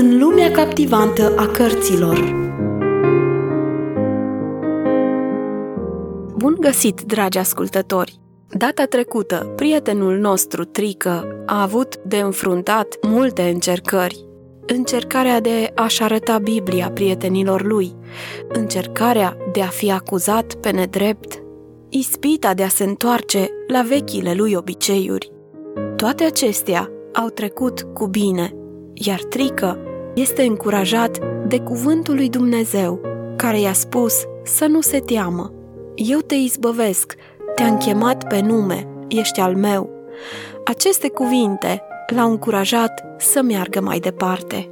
În lumea captivantă a cărților Bun găsit, dragi ascultători! Data trecută, prietenul nostru, Trică, a avut de înfruntat multe încercări. Încercarea de a-și arăta Biblia prietenilor lui, încercarea de a fi acuzat pe nedrept, ispita de a se întoarce la vechile lui obiceiuri. Toate acestea au trecut cu bine, iar Trică este încurajat de cuvântul lui Dumnezeu, care i-a spus să nu se teamă. Eu te izbăvesc, te-am chemat pe nume, ești al meu. Aceste cuvinte l-au încurajat să meargă mai departe.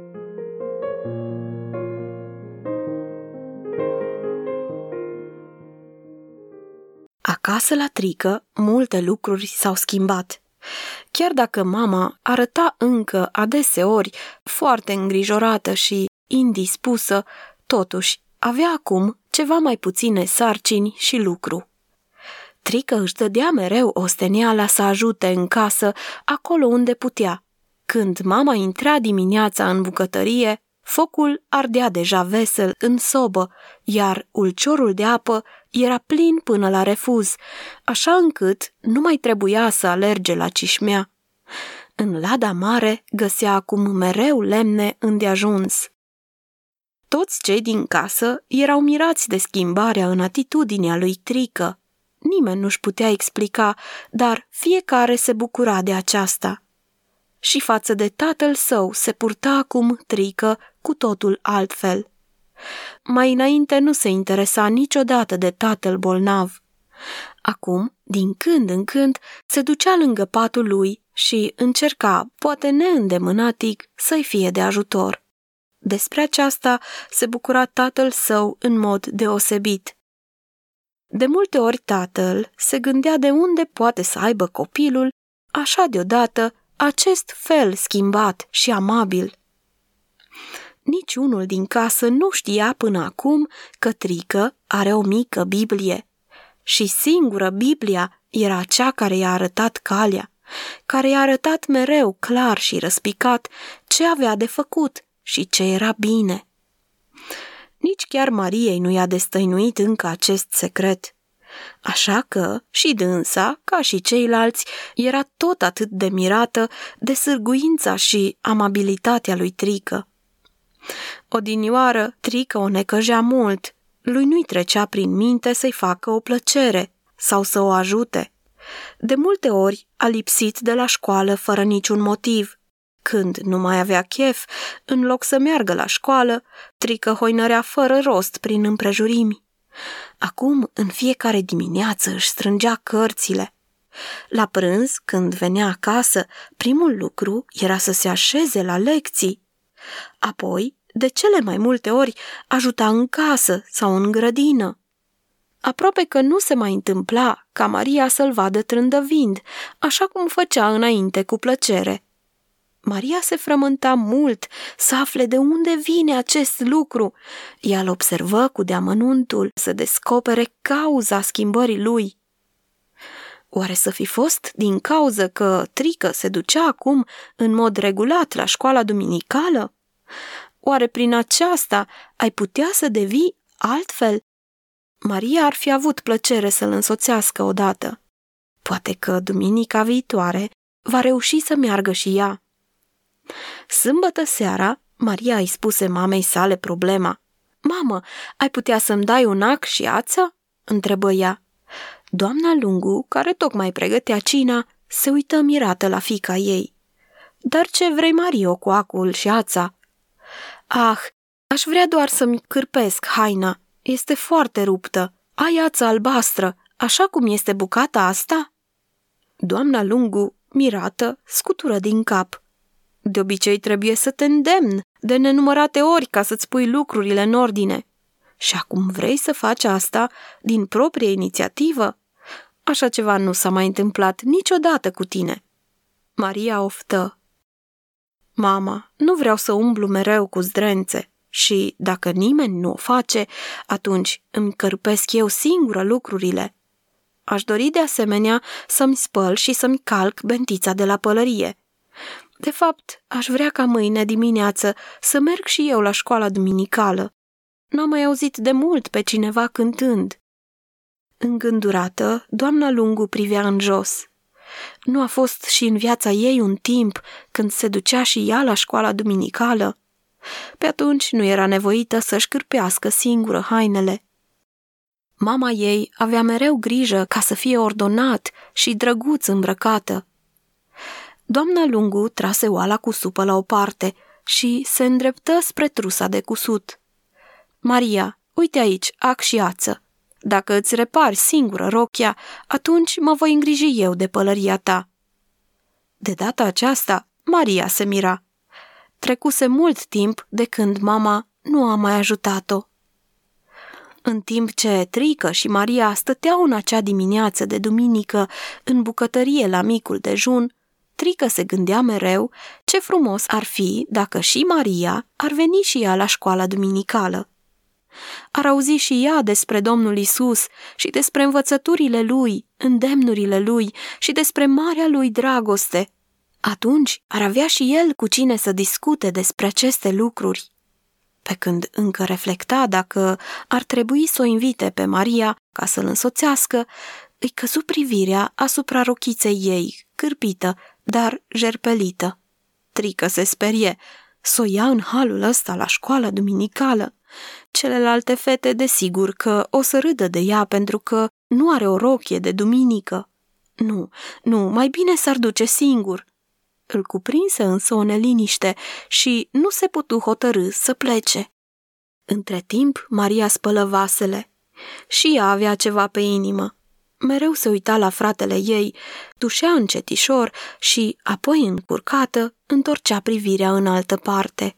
Acasă la Trică, multe lucruri s-au schimbat. Chiar dacă mama arăta încă adeseori foarte îngrijorată și indispusă, totuși avea acum ceva mai puține sarcini și lucru. Trică își dădea mereu osteniala să ajute în casă acolo unde putea. Când mama intra dimineața în bucătărie, focul ardea deja vesel în sobă, iar ulciorul de apă era plin până la refuz, așa încât nu mai trebuia să alerge la cișmea. În lada mare găsea acum mereu lemne îndeajuns. Toți cei din casă erau mirați de schimbarea în atitudinea lui Trică. Nimeni nu-și putea explica, dar fiecare se bucura de aceasta. Și față de tatăl său se purta acum Trică cu totul altfel. Mai înainte nu se interesa niciodată de tatăl bolnav. Acum, din când în când, se ducea lângă patul lui și încerca, poate neîndemânatic, să-i fie de ajutor. Despre aceasta se bucura tatăl său în mod deosebit. De multe ori tatăl se gândea de unde poate să aibă copilul, așa deodată, acest fel schimbat și amabil. Niciunul din casă nu știa până acum că Trică are o mică Biblie. Și singură Biblia era cea care i-a arătat calea, care i-a arătat mereu clar și răspicat ce avea de făcut și ce era bine. Nici chiar Mariei nu i-a destăinuit încă acest secret. Așa că și dânsa, ca și ceilalți, era tot atât de mirată de sârguința și amabilitatea lui Trică. Odinioară, Trică o necăjea mult. Lui nu-i trecea prin minte să-i facă o plăcere sau să o ajute. De multe ori a lipsit de la școală fără niciun motiv. Când nu mai avea chef, în loc să meargă la școală, Trică hoinărea fără rost prin împrejurimi. Acum, în fiecare dimineață, își strângea cărțile. La prânz, când venea acasă, primul lucru era să se așeze la lecții. Apoi, de cele mai multe ori, ajuta în casă sau în grădină. Aproape că nu se mai întâmpla ca Maria să-l vadă trândăvind, așa cum făcea înainte cu plăcere. Maria se frământa mult să afle de unde vine acest lucru. Ea îl observă cu deamănuntul să descopere cauza schimbării lui. Oare să fi fost din cauză că Trică se ducea acum în mod regulat la școala duminicală? Oare prin aceasta ai putea să devii altfel? Maria ar fi avut plăcere să-l însoțească odată. Poate că duminica viitoare va reuși să meargă și ea. Sâmbătă seara, Maria îi spuse mamei sale problema. Mamă, ai putea să-mi dai un ac și ață?" întrebă ea. Doamna Lungu, care tocmai pregătea cina, se uită mirată la fica ei. Dar ce vrei, Mario, cu acul și ața?" Ah, aș vrea doar să-mi cârpesc haina. Este foarte ruptă. Ai ață albastră, așa cum este bucata asta?" Doamna Lungu, mirată, scutură din cap. De obicei trebuie să te îndemn de nenumărate ori ca să-ți pui lucrurile în ordine. Și acum vrei să faci asta din proprie inițiativă? Așa ceva nu s-a mai întâmplat niciodată cu tine. Maria oftă. Mama, nu vreau să umblu mereu cu zdrențe și, dacă nimeni nu o face, atunci îmi cărpesc eu singură lucrurile. Aș dori de asemenea să-mi spăl și să-mi calc bentița de la pălărie. De fapt, aș vrea ca mâine dimineață să merg și eu la școala duminicală. N-am mai auzit de mult pe cineva cântând. Îngândurată, doamna Lungu privea în jos. Nu a fost și în viața ei un timp când se ducea și ea la școala duminicală? Pe atunci nu era nevoită să-și cârpească singură hainele. Mama ei avea mereu grijă ca să fie ordonat și drăguț îmbrăcată. Doamna Lungu trase oala cu supă la o parte și se îndreptă spre trusa de cusut. Maria, uite aici, ac și ață. Dacă îți repari singură rochia, atunci mă voi îngriji eu de pălăria ta. De data aceasta, Maria se mira. Trecuse mult timp de când mama nu a mai ajutat-o. În timp ce Trică și Maria stăteau în acea dimineață de duminică în bucătărie la micul dejun, Trică se gândea mereu ce frumos ar fi dacă și Maria ar veni și ea la școala duminicală. Ar auzi și ea despre Domnul Isus și despre învățăturile lui, îndemnurile lui și despre marea lui dragoste. Atunci ar avea și el cu cine să discute despre aceste lucruri. Pe când încă reflecta dacă ar trebui să o invite pe Maria ca să-l însoțească, îi căzu privirea asupra rochiței ei, cârpită, dar jerpelită. Trică se sperie, să o ia în halul ăsta la școala duminicală. Celelalte fete, desigur că o să râdă de ea pentru că nu are o rochie de duminică. Nu, nu, mai bine s-ar duce singur. Îl cuprinse însă o neliniște și nu se putu hotărâ să plece. Între timp, Maria spălă vasele. Și ea avea ceva pe inimă. Mereu se uita la fratele ei, dușea încetișor și, apoi încurcată, întorcea privirea în altă parte.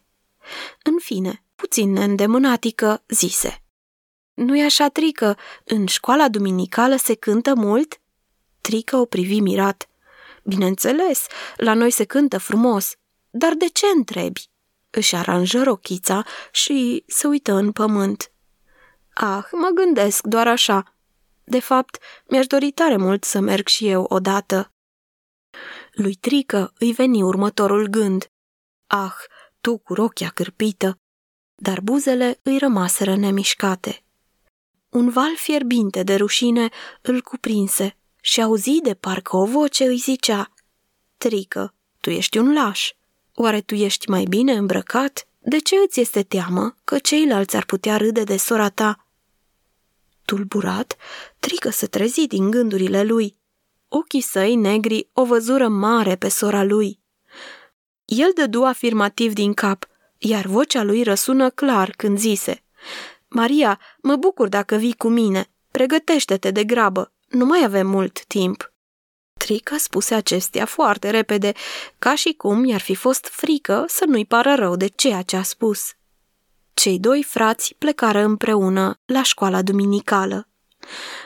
În fine, puțin îndemânatică, zise. Nu-i așa, Trică? În școala duminicală se cântă mult?" Trică o privi mirat. Bineînțeles, la noi se cântă frumos. Dar de ce întrebi? Își aranjă rochița și se uită în pământ. Ah, mă gândesc doar așa. De fapt, mi-aș dori tare mult să merg și eu odată. Lui Trică îi veni următorul gând. Ah, tu cu rochia cârpită! Dar buzele îi rămaseră nemișcate. Un val fierbinte de rușine îl cuprinse și auzi de parcă o voce îi zicea Trică, tu ești un laș. Oare tu ești mai bine îmbrăcat? De ce îți este teamă că ceilalți ar putea râde de sora ta? Tulburat, Trică se trezi din gândurile lui. Ochii săi negri o văzură mare pe sora lui. El dădu afirmativ din cap, iar vocea lui răsună clar când zise Maria, mă bucur dacă vii cu mine. Pregătește-te de grabă. Nu mai avem mult timp. Trica spuse acestea foarte repede, ca și cum i-ar fi fost frică să nu-i pară rău de ceea ce a spus. Cei doi frați plecară împreună la școala duminicală.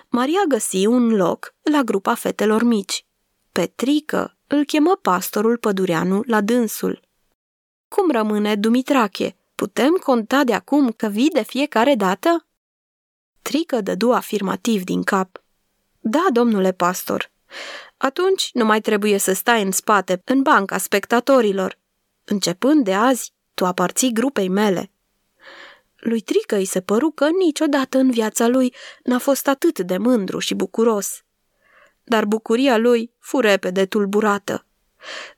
Maria găsi un loc la grupa fetelor mici. Pe Trică îl chemă pastorul pădureanu la dânsul. Cum rămâne, Dumitrache? Putem conta de acum că vii de fiecare dată? Trică dădu afirmativ din cap. Da, domnule pastor. Atunci nu mai trebuie să stai în spate, în banca spectatorilor. Începând de azi, tu aparții grupei mele. Lui Trică îi se păru că niciodată în viața lui n-a fost atât de mândru și bucuros. Dar bucuria lui fu repede tulburată.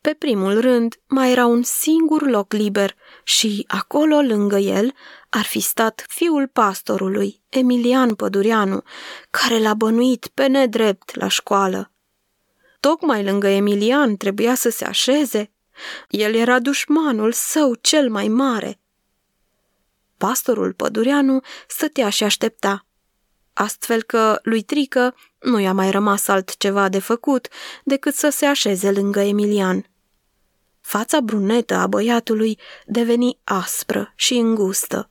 Pe primul rând, mai era un singur loc liber și acolo, lângă el, ar fi stat fiul pastorului, Emilian Pădureanu, care l-a bănuit pe nedrept la școală. Tocmai lângă Emilian trebuia să se așeze. El era dușmanul său cel mai mare. Pastorul Pădureanu stătea și aștepta. Astfel că lui Trică nu i-a mai rămas altceva de făcut decât să se așeze lângă Emilian. Fața brunetă a băiatului deveni aspră și îngustă.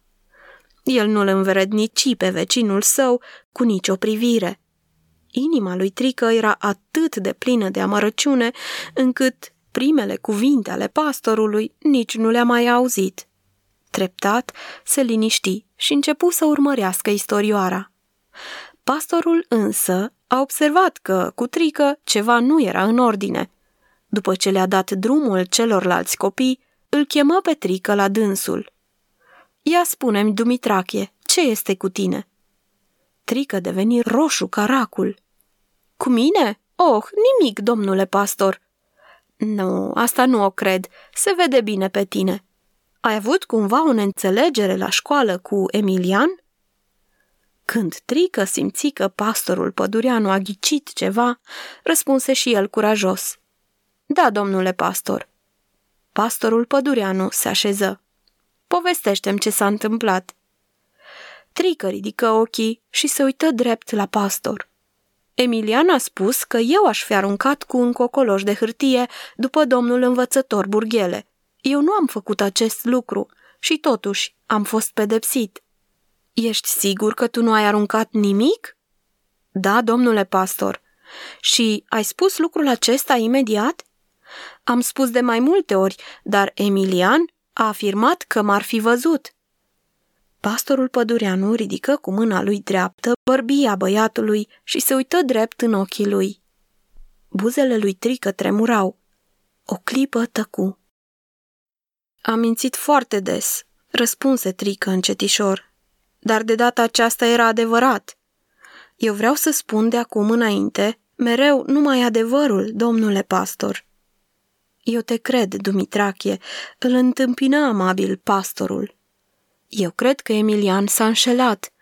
El nu-l înverednici pe vecinul său cu nicio privire. Inima lui Trică era atât de plină de amărăciune, încât primele cuvinte ale pastorului nici nu le-a mai auzit. Treptat se liniști și începu să urmărească istorioara. Pastorul însă a observat că, cu Trică, ceva nu era în ordine. După ce le-a dat drumul celorlalți copii, îl chemă pe Trică la dânsul. Ia spune-mi, Dumitrache, ce este cu tine?" Trică deveni roșu ca racul. Cu mine? Oh, nimic, domnule pastor." Nu, asta nu o cred. Se vede bine pe tine. Ai avut cumva o înțelegere la școală cu Emilian?" Când Trică simți că pastorul pădureanu a ghicit ceva, răspunse și el curajos. Da, domnule pastor. Pastorul pădureanu se așeză. Povestește-mi ce s-a întâmplat. Trică ridică ochii și se uită drept la pastor. Emilian a spus că eu aș fi aruncat cu un cocoloș de hârtie după domnul învățător Burghele. Eu nu am făcut acest lucru și totuși am fost pedepsit. Ești sigur că tu nu ai aruncat nimic? Da, domnule pastor. Și ai spus lucrul acesta imediat? Am spus de mai multe ori, dar Emilian a afirmat că m-ar fi văzut. Pastorul pădureanu ridică cu mâna lui dreaptă bărbia băiatului și se uită drept în ochii lui. Buzele lui Trică tremurau. O clipă tăcu. Am mințit foarte des, răspunse Trică încetișor, dar de data aceasta era adevărat. Eu vreau să spun de acum înainte, mereu numai adevărul, domnule pastor. Eu te cred, Dumitrache, îl întâmpină amabil pastorul. Eu cred că Emilian s-a înșelat,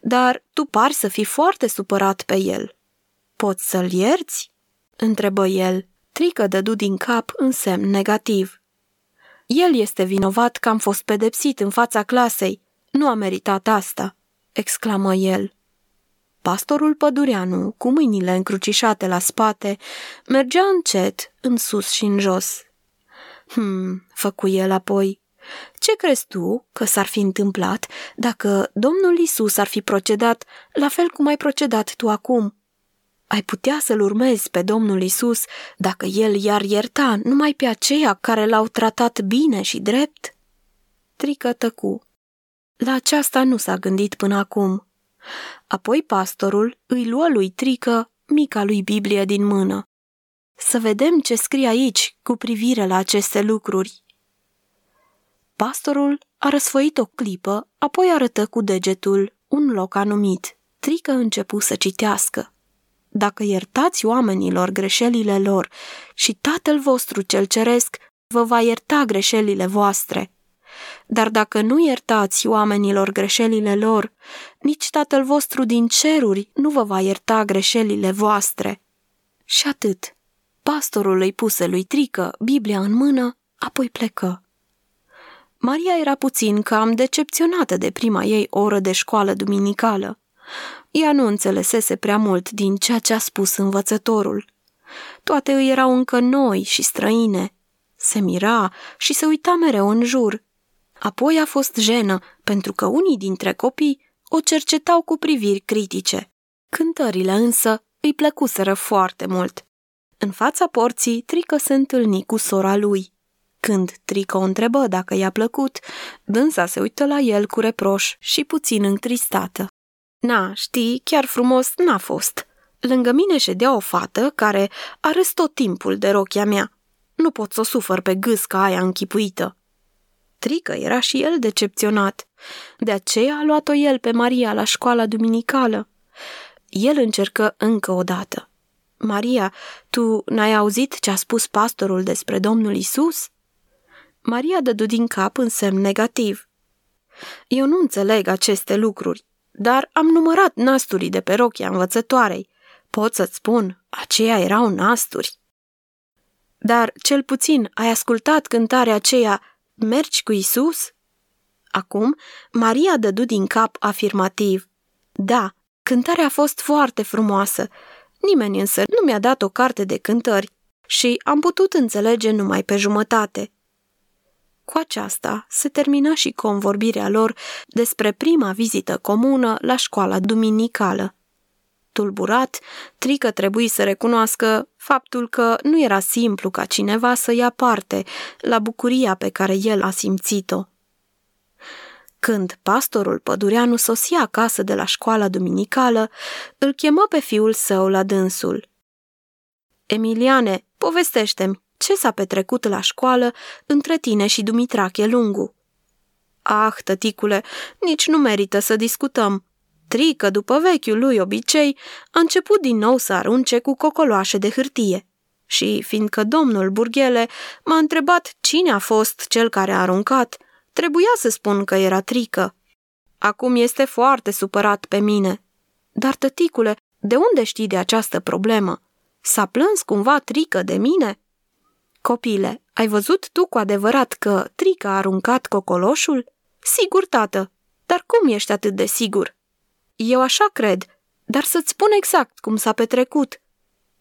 dar tu pari să fii foarte supărat pe el. Poți să-l ierți? întrebă el. Trică dădu din cap în semn negativ. El este vinovat că am fost pedepsit în fața clasei. Nu a meritat asta, exclamă el. Pastorul pădureanu, cu mâinile încrucișate la spate, mergea încet, în sus și în jos. Hmm, făcu el apoi, ce crezi tu că s-ar fi întâmplat dacă Domnul Isus ar fi procedat la fel cum ai procedat tu acum? Ai putea să-L urmezi pe Domnul Isus dacă El i-ar ierta numai pe aceia care l-au tratat bine și drept? Trică tăcu. La aceasta nu s-a gândit până acum. Apoi pastorul îi luă lui Trică mica lui Biblie din mână. Să vedem ce scrie aici cu privire la aceste lucruri. Pastorul a răsfăit o clipă, apoi arătă cu degetul un loc anumit. Trică începu să citească. Dacă iertați oamenilor greșelile lor și Tatăl vostru cel ceresc vă va ierta greșelile voastre. Dar dacă nu iertați oamenilor greșelile lor, nici Tatăl vostru din ceruri nu vă va ierta greșelile voastre. Și atât. Pastorul îi puse lui Trică Biblia în mână, apoi plecă. Maria era puțin cam decepționată de prima ei oră de școală duminicală. Ea nu înțelesese prea mult din ceea ce a spus învățătorul. Toate îi erau încă noi și străine. Se mira și se uita mereu în jur. Apoi a fost jenă, pentru că unii dintre copii o cercetau cu priviri critice. Cântările însă îi plăcuseră foarte mult. În fața porții, Trică se întâlni cu sora lui. Când Trico o întrebă dacă i-a plăcut, dânsa se uită la el cu reproș și puțin întristată. Na, știi, chiar frumos n-a fost. Lângă mine ședea o fată care a râs tot timpul de rochia mea. Nu pot să o sufăr pe gâsca aia închipuită. Trică era și el decepționat. De aceea a luat-o el pe Maria la școala duminicală. El încercă încă o dată. Maria, tu n-ai auzit ce a spus pastorul despre Domnul Isus? Maria dădu din cap în semn negativ. Eu nu înțeleg aceste lucruri, dar am numărat nasturii de pe rochia învățătoarei. Pot să-ți spun, aceia erau nasturi. Dar, cel puțin, ai ascultat cântarea aceea, Mergi cu Isus? Acum, Maria dădu din cap afirmativ. Da, cântarea a fost foarte frumoasă. Nimeni însă nu mi-a dat o carte de cântări și am putut înțelege numai pe jumătate. Cu aceasta se termina și convorbirea lor despre prima vizită comună la școala duminicală. Tulburat, Trică trebuie să recunoască faptul că nu era simplu ca cineva să ia parte la bucuria pe care el a simțit-o. Când pastorul pădureanu sosia acasă de la școala duminicală, îl chemă pe fiul său la dânsul. Emiliane, povestește-mi, ce s-a petrecut la școală între tine și Dumitrache Lungu. Ah, tăticule, nici nu merită să discutăm. Trică, după vechiul lui obicei, a început din nou să arunce cu cocoloașe de hârtie. Și, fiindcă domnul Burghele m-a întrebat cine a fost cel care a aruncat, trebuia să spun că era trică. Acum este foarte supărat pe mine. Dar, tăticule, de unde știi de această problemă? S-a plâns cumva trică de mine? Copile, ai văzut tu cu adevărat că trică a aruncat cocoloșul? Sigur, tată, dar cum ești atât de sigur? Eu așa cred, dar să-ți spun exact cum s-a petrecut.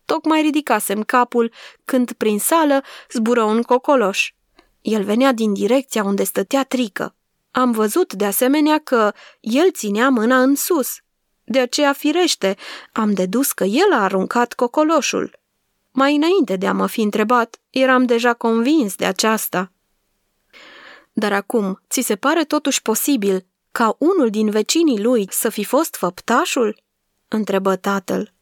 Tocmai ridicasem capul când prin sală zbură un cocoloș. El venea din direcția unde stătea trică. Am văzut de asemenea că el ținea mâna în sus. De aceea, firește, am dedus că el a aruncat cocoloșul. Mai înainte de a mă fi întrebat, eram deja convins de aceasta. Dar acum, ți se pare totuși posibil ca unul din vecinii lui să fi fost făptașul? întrebă tatăl.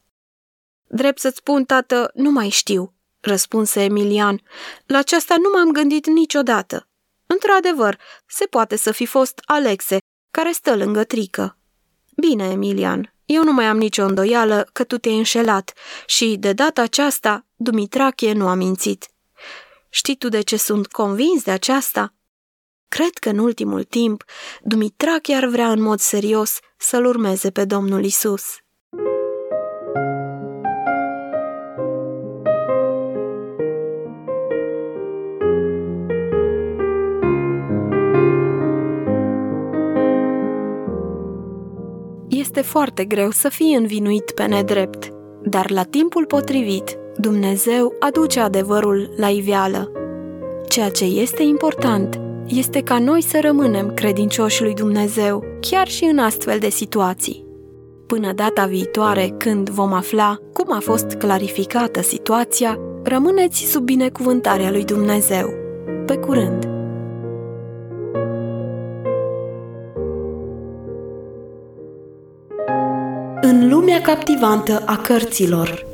Drept să-ți spun, tată, nu mai știu, răspunse Emilian. La aceasta nu m-am gândit niciodată. Într-adevăr, se poate să fi fost Alexe, care stă lângă trică. Bine, Emilian, eu nu mai am nicio îndoială că tu te-ai înșelat și, de data aceasta, Dumitrache nu a mințit. Știi tu de ce sunt convins de aceasta? Cred că în ultimul timp Dumitrache ar vrea în mod serios să-l urmeze pe Domnul Isus. Este foarte greu să fii învinuit pe nedrept, dar la timpul potrivit, Dumnezeu aduce adevărul la iveală. Ceea ce este important este ca noi să rămânem credincioși lui Dumnezeu, chiar și în astfel de situații. Până data viitoare, când vom afla cum a fost clarificată situația, rămâneți sub binecuvântarea lui Dumnezeu. Pe curând! În lumea captivantă a cărților